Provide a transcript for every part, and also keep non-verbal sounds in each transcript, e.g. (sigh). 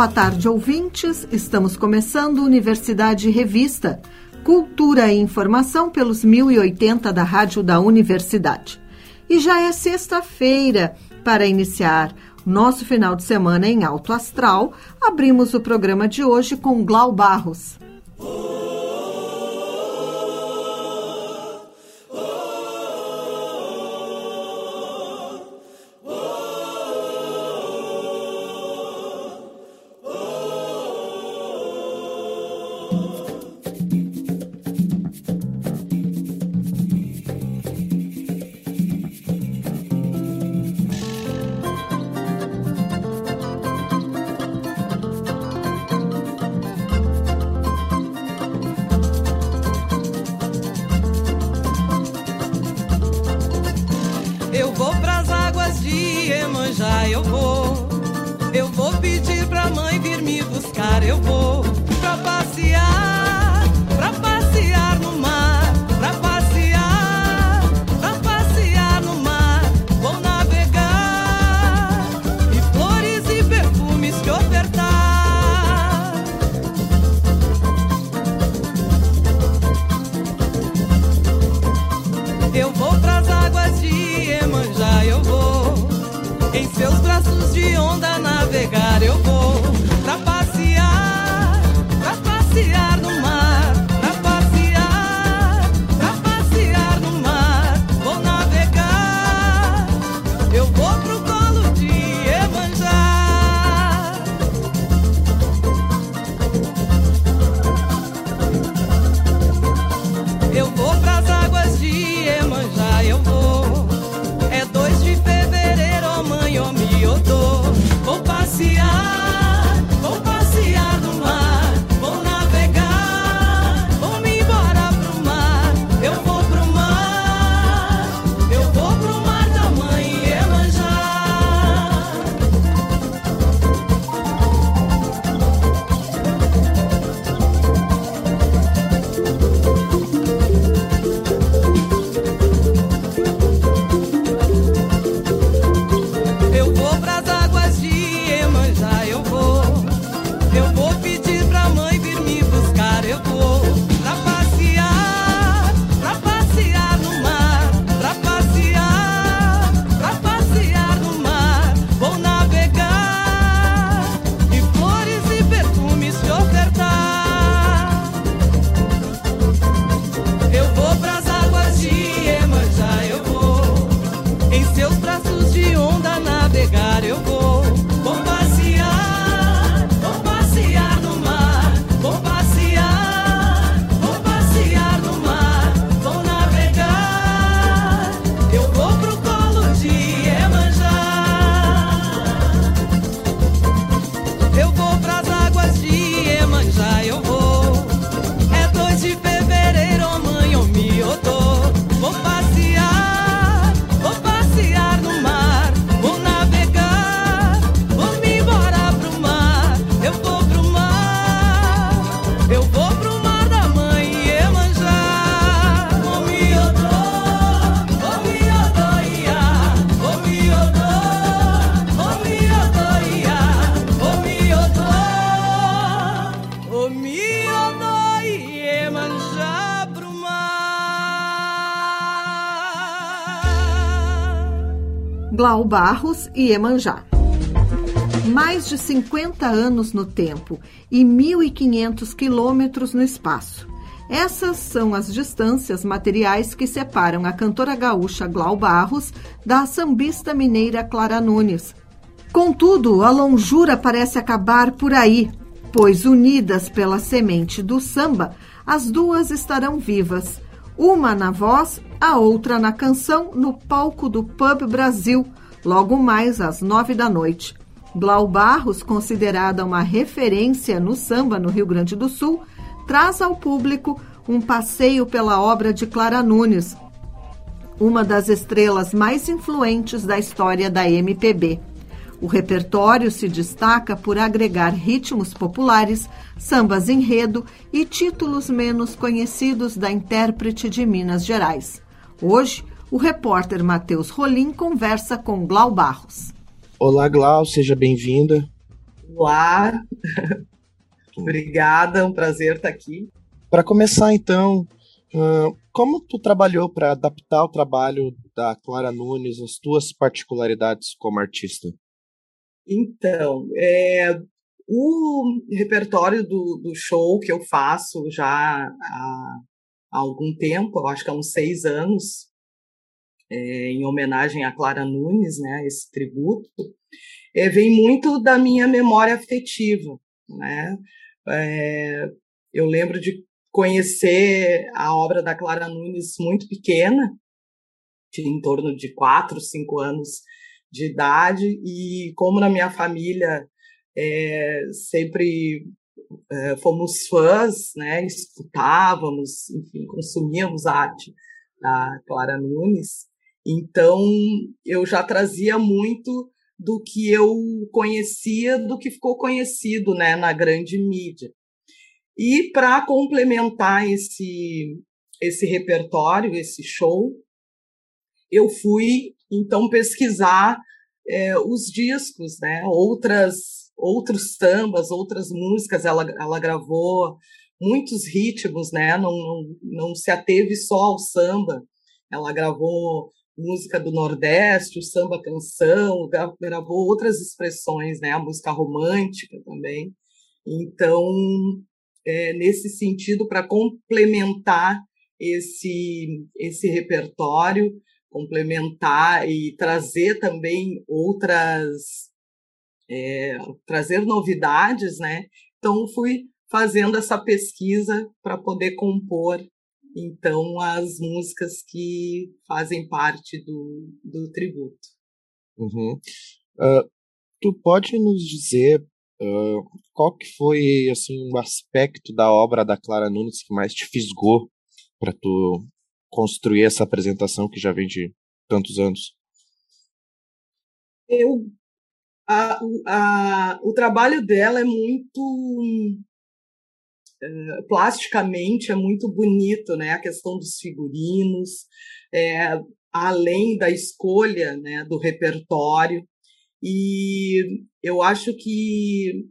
Boa tarde, ouvintes. Estamos começando Universidade Revista, Cultura e Informação pelos 1080 da Rádio da Universidade. E já é sexta-feira. Para iniciar nosso final de semana em alto astral, abrimos o programa de hoje com Glau Barros. Barros e Emanjá. Mais de 50 anos no tempo e 1.500 quilômetros no espaço. Essas são as distâncias materiais que separam a cantora gaúcha Glau Barros da sambista mineira Clara Nunes. Contudo, a longura parece acabar por aí, pois unidas pela semente do samba, as duas estarão vivas uma na voz, a outra na canção, no palco do Pub Brasil, logo mais às nove da noite. Blau Barros, considerada uma referência no samba no Rio Grande do Sul, traz ao público um passeio pela obra de Clara Nunes, uma das estrelas mais influentes da história da MPB. O repertório se destaca por agregar ritmos populares, sambas enredo e títulos menos conhecidos da intérprete de Minas Gerais. Hoje, o repórter Matheus Rolim conversa com Glau Barros. Olá, Glau, seja bem-vinda. Olá, (laughs) obrigada, é um prazer estar aqui. Para começar, então, como tu trabalhou para adaptar o trabalho da Clara Nunes às tuas particularidades como artista? Então, é, o repertório do, do show que eu faço já há, há algum tempo, acho que há uns seis anos, é, em homenagem a Clara Nunes, né, esse tributo, é, vem muito da minha memória afetiva, né? É, eu lembro de conhecer a obra da Clara Nunes muito pequena, de em torno de quatro, cinco anos de idade, e como na minha família é, sempre é, fomos fãs, né, escutávamos, enfim, consumíamos a arte da Clara Nunes, então eu já trazia muito do que eu conhecia, do que ficou conhecido né, na grande mídia. E para complementar esse, esse repertório, esse show, eu fui então pesquisar é, os discos, né? Outras, outros sambas, outras músicas. Ela, ela gravou muitos ritmos, né? Não, não, não se ateve só ao samba. Ela gravou música do Nordeste, o samba canção, gravou outras expressões, né? A música romântica também. Então, é, nesse sentido, para complementar esse, esse repertório, complementar e trazer também outras, é, trazer novidades, né? Então, fui fazendo essa pesquisa para poder compor então as músicas que fazem parte do, do tributo. Uhum. Uh, tu pode nos dizer Uh, qual que foi assim um aspecto da obra da Clara Nunes que mais te fisgou para tu construir essa apresentação que já vem de tantos anos? Eu, a, a, o trabalho dela é muito uh, plasticamente é muito bonito, né? A questão dos figurinos, é, além da escolha, né, do repertório. E eu acho que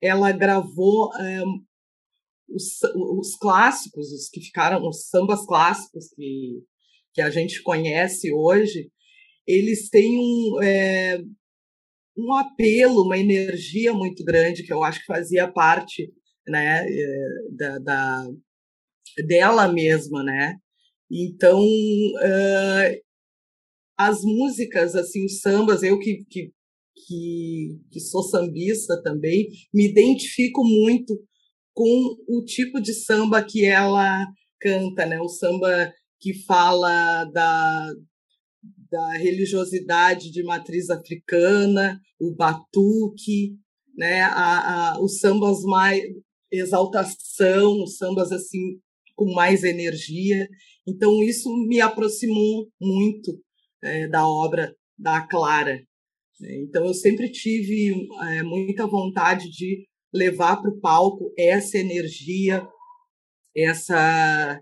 ela gravou é, os, os, clássicos, os que ficaram, os sambas clássicos que, que a gente conhece hoje, eles têm um, é, um apelo, uma energia muito grande que eu acho que fazia parte né, é, da, da dela mesma, né? Então, uh, as músicas, assim, os sambas, eu que, que, que, que sou sambista também, me identifico muito com o tipo de samba que ela canta, né? O samba que fala da, da religiosidade de matriz africana, o batuque, né? A, a, os sambas mais exaltação, sambas assim com mais energia. Então isso me aproximou muito é, da obra da Clara. Então, eu sempre tive é, muita vontade de levar para o palco essa energia, essa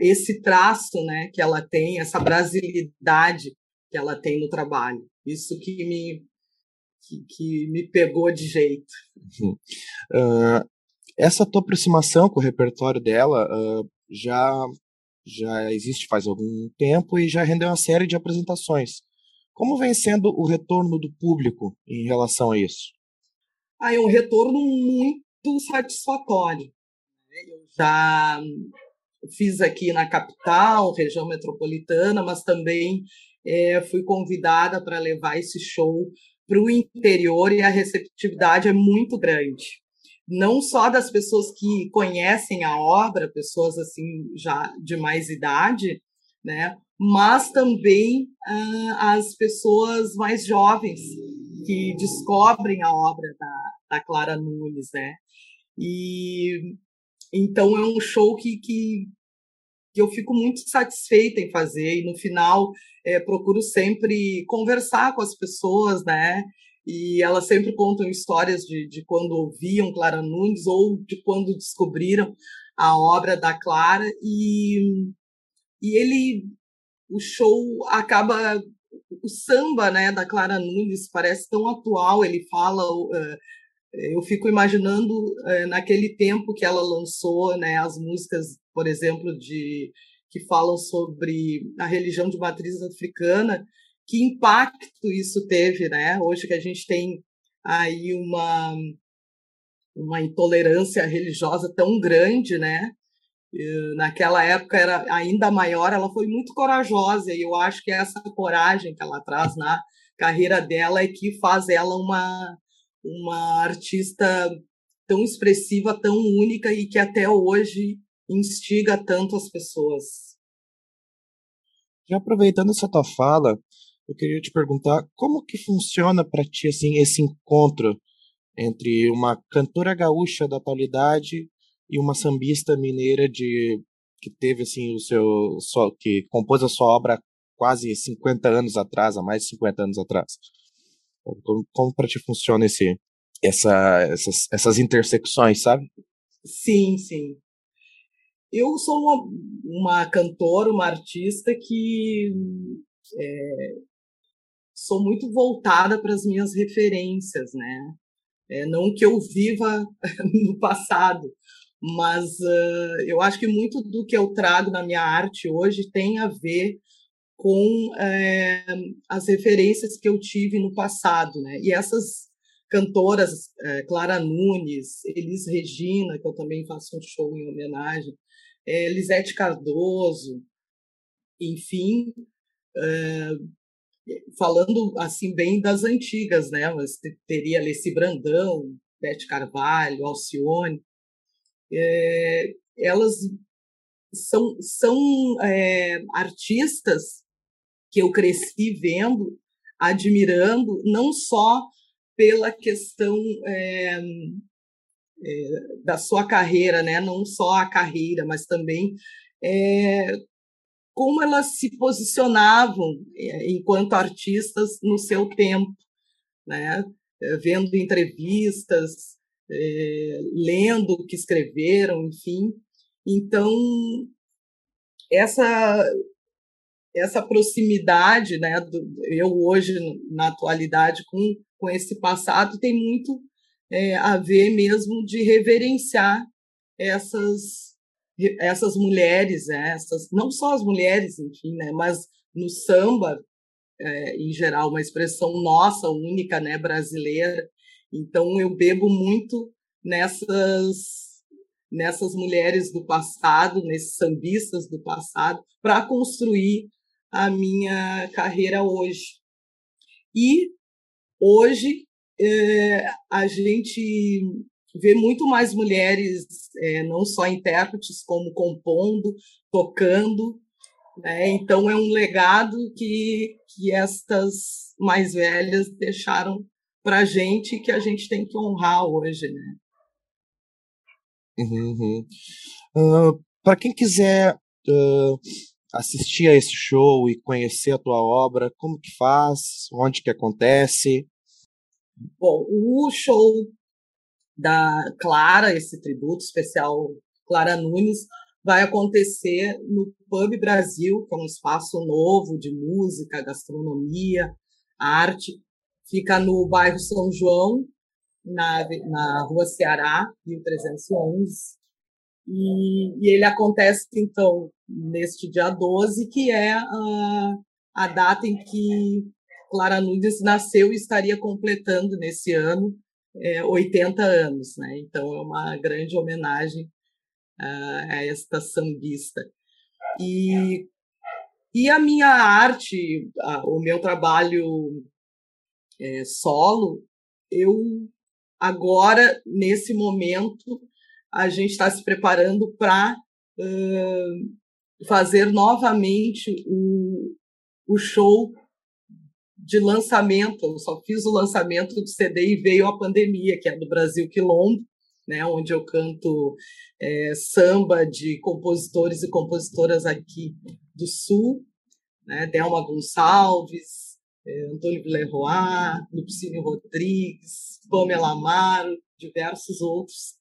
esse traço né, que ela tem, essa brasilidade que ela tem no trabalho. Isso que me, que, que me pegou de jeito. Uh, essa tua aproximação com o repertório dela uh, já já existe faz algum tempo e já rendeu uma série de apresentações. Como vem sendo o retorno do público em relação a isso? Ah, é um retorno muito satisfatório. Eu já fiz aqui na capital, região metropolitana, mas também é, fui convidada para levar esse show para o interior e a receptividade é muito grande não só das pessoas que conhecem a obra, pessoas assim já de mais idade, né, mas também ah, as pessoas mais jovens que descobrem a obra da, da Clara Nunes, né? E então é um show que, que eu fico muito satisfeita em fazer, e no final é, procuro sempre conversar com as pessoas, né? E elas sempre contam histórias de, de quando ouviam Clara Nunes ou de quando descobriram a obra da Clara, e, e ele, o show acaba o samba né, da Clara Nunes parece tão atual, ele fala. Uh, eu fico imaginando uh, naquele tempo que ela lançou né, as músicas, por exemplo, de que falam sobre a religião de matriz africana, que impacto isso teve, né? Hoje que a gente tem aí uma uma intolerância religiosa tão grande, né? naquela época era ainda maior, ela foi muito corajosa e eu acho que essa coragem que ela traz na carreira dela é que faz ela uma uma artista tão expressiva, tão única e que até hoje instiga tanto as pessoas. Já aproveitando essa tua fala, eu queria te perguntar como que funciona para ti assim esse encontro entre uma cantora gaúcha da atualidade e uma sambista mineira de que teve assim o seu só que compôs a sua obra quase 50 anos atrás, há mais de 50 anos atrás. Como, como para ti funciona esse essa essas, essas intersecções, sabe? Sim, sim. Eu sou uma, uma cantora, uma artista que é, sou muito voltada para as minhas referências, né? É, não que eu viva (laughs) no passado, mas uh, eu acho que muito do que eu trago na minha arte hoje tem a ver com é, as referências que eu tive no passado, né? E essas cantoras, é, Clara Nunes, Elis Regina, que eu também faço um show em homenagem, é, Lisete Cardoso, enfim, falando assim bem das antigas, né? Mas teria Alessi Brandão, Bete Carvalho, Alcione, é, elas são, são é, artistas que eu cresci vendo, admirando, não só pela questão é, é, da sua carreira, né? não só a carreira, mas também é, como elas se posicionavam é, enquanto artistas no seu tempo, né? vendo entrevistas, é, lendo o que escreveram, enfim. Então, essa essa proximidade, né, do, eu hoje na atualidade com, com esse passado tem muito é, a ver mesmo de reverenciar essas essas mulheres, né, essas não só as mulheres, enfim, né, mas no samba é, em geral uma expressão nossa única, né, brasileira então eu bebo muito nessas nessas mulheres do passado, nesses sambistas do passado, para construir a minha carreira hoje. E hoje é, a gente vê muito mais mulheres, é, não só intérpretes, como compondo, tocando. Né? Então é um legado que, que estas mais velhas deixaram para a gente que a gente tem que honrar hoje, né? Uhum. Uh, uhum. para quem quiser uh, assistir a esse show e conhecer a tua obra, como que faz? Onde que acontece? Bom, o show da Clara, esse tributo especial Clara Nunes, vai acontecer no Pub Brasil, que é um espaço novo de música, gastronomia, arte, Fica no bairro São João, na, na rua Ceará, 1311. E, e ele acontece, então, neste dia 12, que é a, a data em que Clara Nunes nasceu e estaria completando nesse ano é, 80 anos. Né? Então, é uma grande homenagem a, a esta sambista. E, e a minha arte, o meu trabalho é, solo, eu agora, nesse momento, a gente está se preparando para uh, fazer novamente o, o show de lançamento. Eu só fiz o lançamento do CD e veio a pandemia, que é do Brasil Quilombo, né, onde eu canto é, samba de compositores e compositoras aqui do Sul, né, Delma Gonçalves, é, Antônio Villeroy, Lupicínio Rodrigues, Pamela Amaro, diversos outros.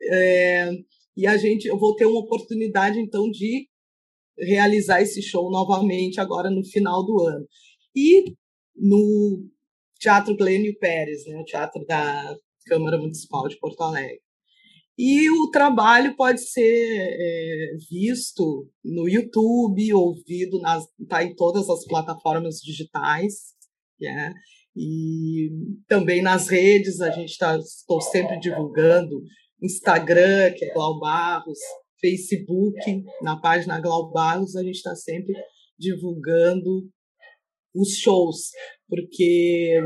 É, e a gente, eu vou ter uma oportunidade, então, de realizar esse show novamente agora no final do ano. E no Teatro Glênio Pérez, né, o teatro da Câmara Municipal de Porto Alegre. E o trabalho pode ser é, visto no YouTube, ouvido, nas, tá em todas as plataformas digitais, yeah, e também nas redes, a gente está estou sempre divulgando Instagram, que é Glau Barros, Facebook, na página Glau Barros, a gente está sempre divulgando os shows, porque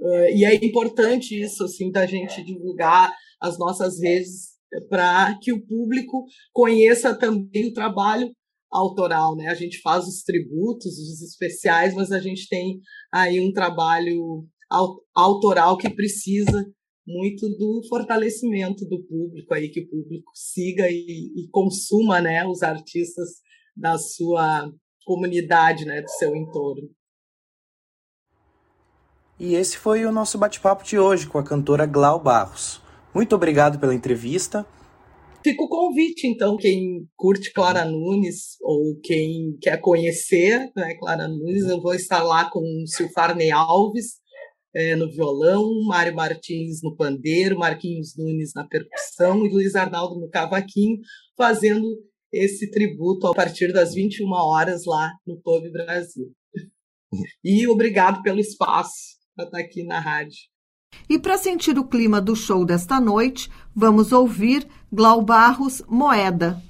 uh, e é importante isso assim da gente divulgar as nossas redes para que o público conheça também o trabalho autoral, né? A gente faz os tributos, os especiais, mas a gente tem aí um trabalho autoral que precisa muito do fortalecimento do público aí que o público siga e, e consuma, né, os artistas da sua comunidade, né, do seu entorno. E esse foi o nosso bate-papo de hoje com a cantora Glau Barros. Muito obrigado pela entrevista. Fica o convite, então, quem curte Clara Nunes ou quem quer conhecer né, Clara Nunes, eu vou estar lá com o Silfarney Alves é, no violão, Mário Martins no pandeiro, Marquinhos Nunes na percussão e Luiz Arnaldo no cavaquinho, fazendo esse tributo a partir das 21 horas lá no Pub Brasil. E obrigado pelo espaço para estar aqui na rádio. E para sentir o clima do show desta noite, vamos ouvir Glau Barros Moeda.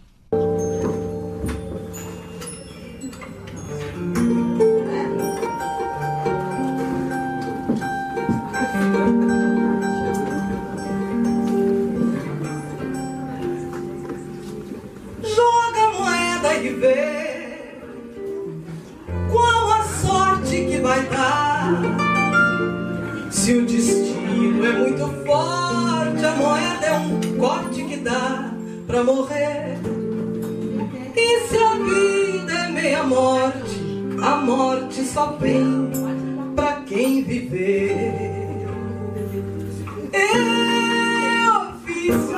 Se o destino é muito forte, a moeda é um corte que dá pra morrer. E se a vida é meia morte, a morte só vem pra quem viver. Eu fiz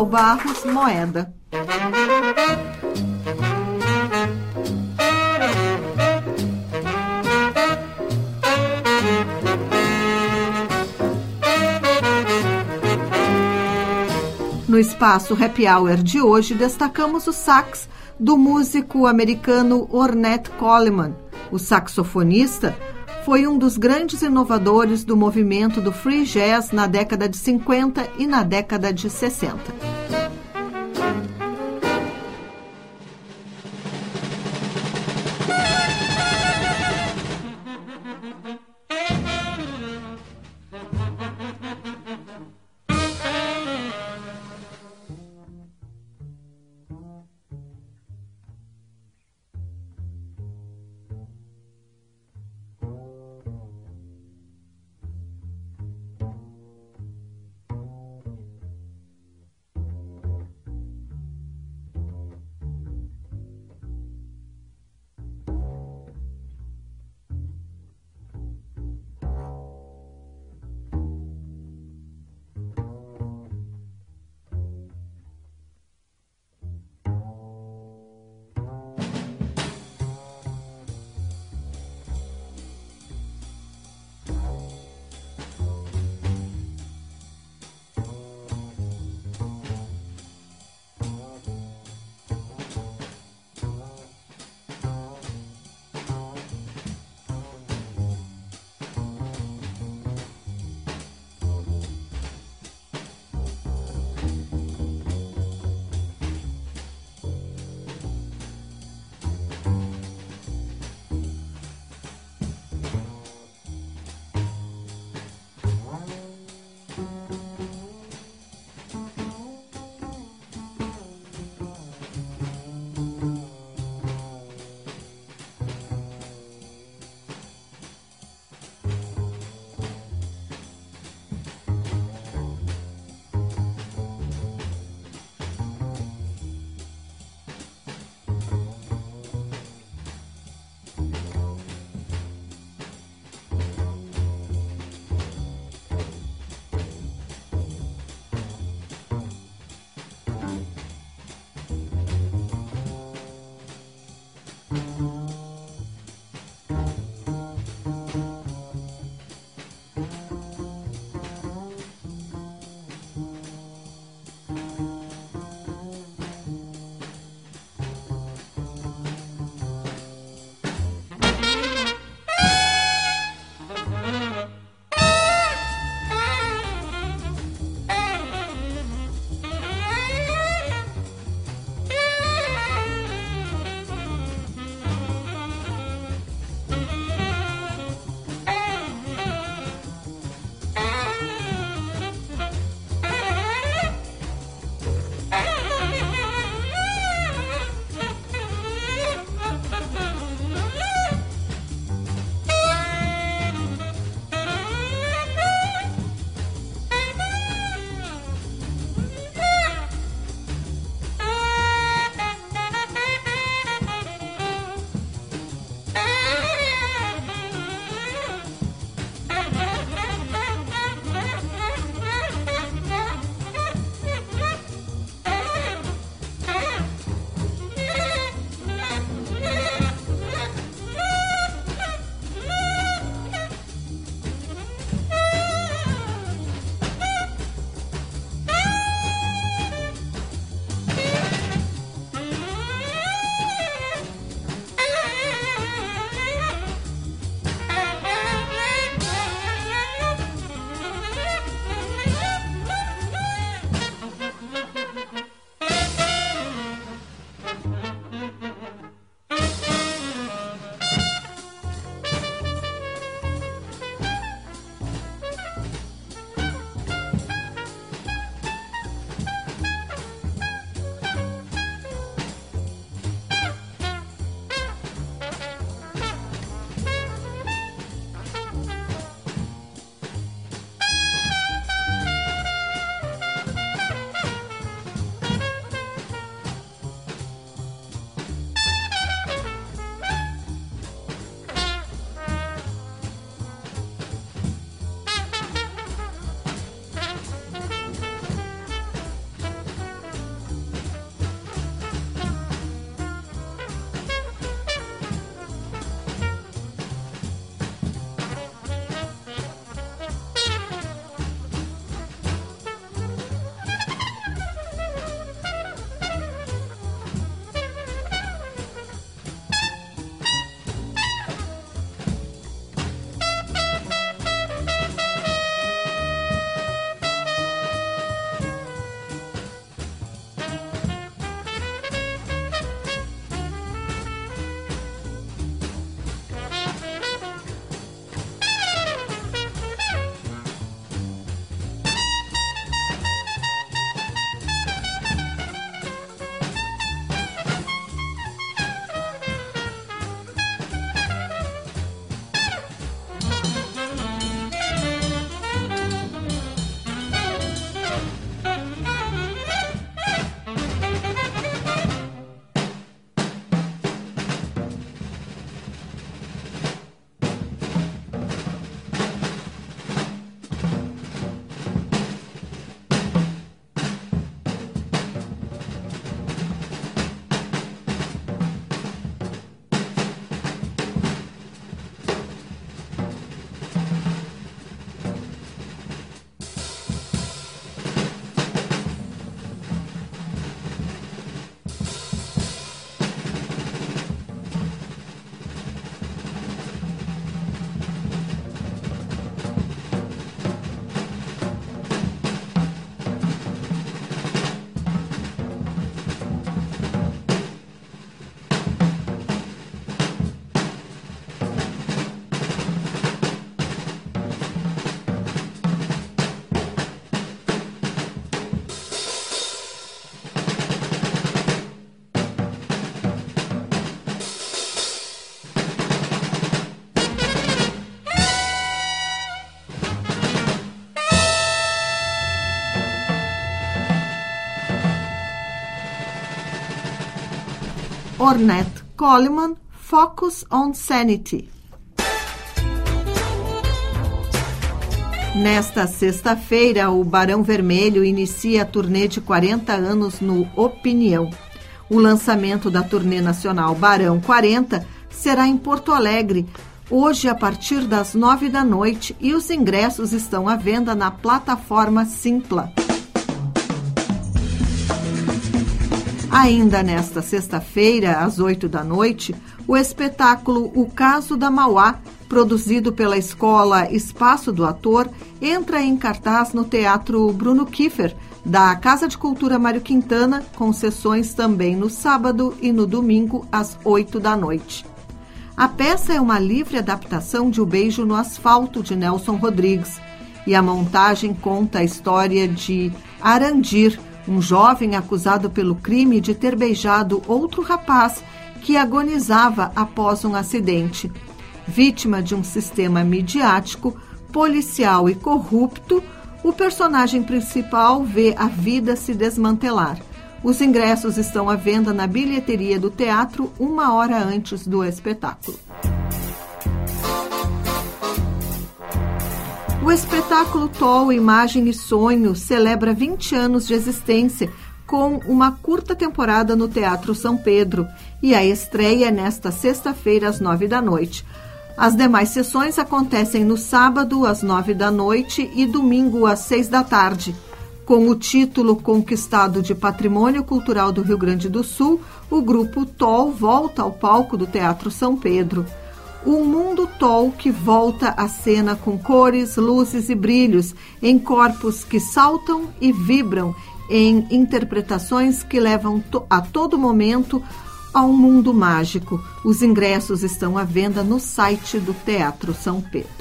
Glau Barros Moeda. No espaço Happy Hour de hoje, destacamos o sax do músico americano Ornette Coleman. O saxofonista foi um dos grandes inovadores do movimento do free jazz na década de 50 e na década de 60. Ornette Coleman, Focus on Sanity. Nesta sexta-feira, o Barão Vermelho inicia a turnê de 40 anos no Opinião. O lançamento da turnê nacional Barão 40 será em Porto Alegre, hoje a partir das nove da noite, e os ingressos estão à venda na plataforma Simpla. Ainda nesta sexta-feira, às oito da noite, o espetáculo O Caso da Mauá, produzido pela escola Espaço do Ator, entra em cartaz no Teatro Bruno Kiefer, da Casa de Cultura Mário Quintana, com sessões também no sábado e no domingo, às oito da noite. A peça é uma livre adaptação de O Beijo no Asfalto, de Nelson Rodrigues, e a montagem conta a história de Arandir, um jovem acusado pelo crime de ter beijado outro rapaz que agonizava após um acidente. Vítima de um sistema midiático, policial e corrupto, o personagem principal vê a vida se desmantelar. Os ingressos estão à venda na bilheteria do teatro uma hora antes do espetáculo. O espetáculo Tol Imagem e Sonho celebra 20 anos de existência com uma curta temporada no Teatro São Pedro e a estreia é nesta sexta-feira às nove da noite. As demais sessões acontecem no sábado às nove da noite e domingo às seis da tarde. Com o título conquistado de Patrimônio Cultural do Rio Grande do Sul, o grupo TOL volta ao palco do Teatro São Pedro o mundo Tolk volta à cena com cores, luzes e brilhos, em corpos que saltam e vibram, em interpretações que levam a todo momento a um mundo mágico. Os ingressos estão à venda no site do Teatro São Pedro.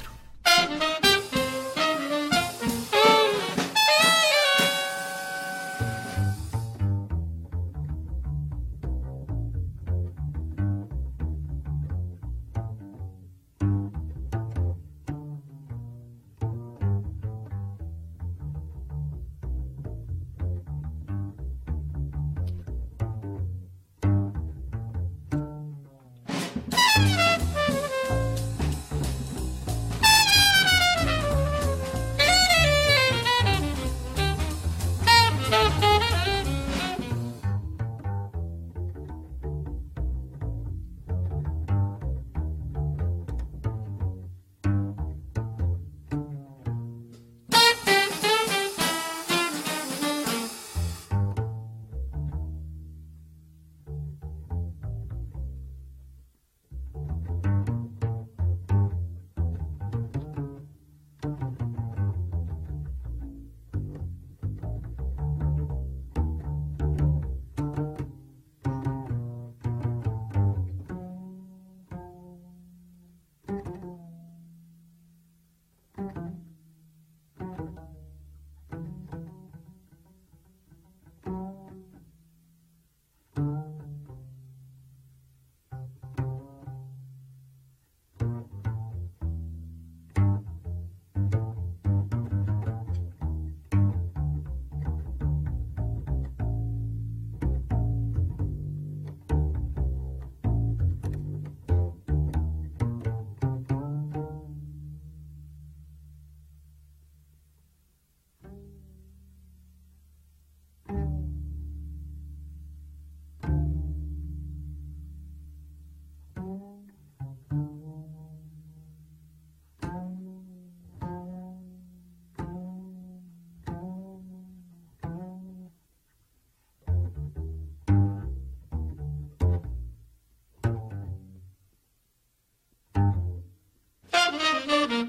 Mm-hmm.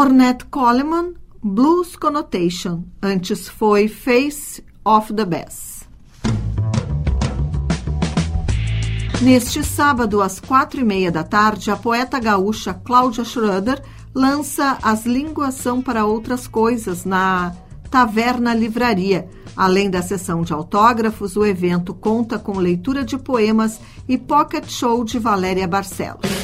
Ornette Coleman, Blues Connotation. Antes foi Face of the Bass. Neste sábado, às quatro e meia da tarde, a poeta gaúcha Cláudia Schroeder lança As Línguas São para Outras Coisas na Taverna Livraria. Além da sessão de autógrafos, o evento conta com leitura de poemas e pocket show de Valéria Barcelos.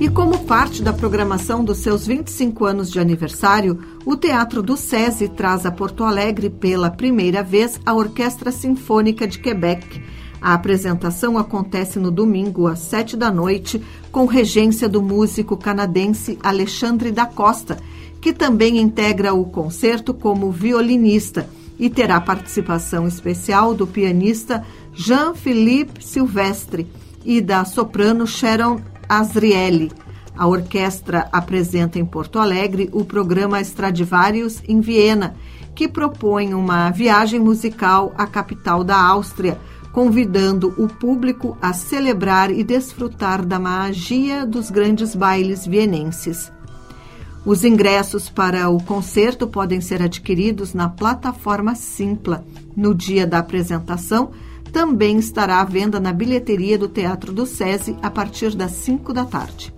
E como parte da programação dos seus 25 anos de aniversário, o Teatro do SESI traz a Porto Alegre pela primeira vez a Orquestra Sinfônica de Quebec. A apresentação acontece no domingo às sete da noite, com regência do músico canadense Alexandre da Costa, que também integra o concerto como violinista e terá participação especial do pianista Jean-Philippe Silvestre e da soprano Sharon Azrieli. A orquestra apresenta em Porto Alegre o programa Stradivarius em Viena, que propõe uma viagem musical à capital da Áustria, convidando o público a celebrar e desfrutar da magia dos grandes bailes vienenses. Os ingressos para o concerto podem ser adquiridos na plataforma Simpla. No dia da apresentação, também estará à venda na bilheteria do Teatro do SESI a partir das 5 da tarde.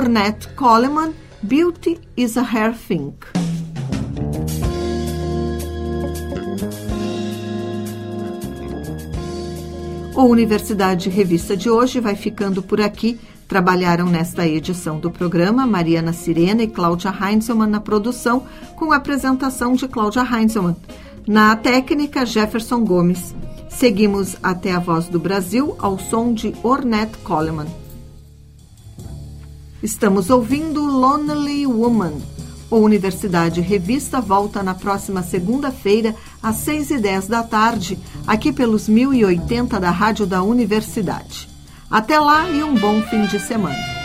Ornette Coleman, Beauty is a Hair Thing. O Universidade Revista de hoje vai ficando por aqui. Trabalharam nesta edição do programa Mariana Sirena e Cláudia Heinzelmann na produção, com a apresentação de Cláudia Heinzelmann. Na técnica, Jefferson Gomes. Seguimos até a Voz do Brasil ao som de Ornette Coleman. Estamos ouvindo Lonely Woman. O Universidade Revista volta na próxima segunda-feira, às 6 e 10 da tarde, aqui pelos 1080 da Rádio da Universidade. Até lá e um bom fim de semana.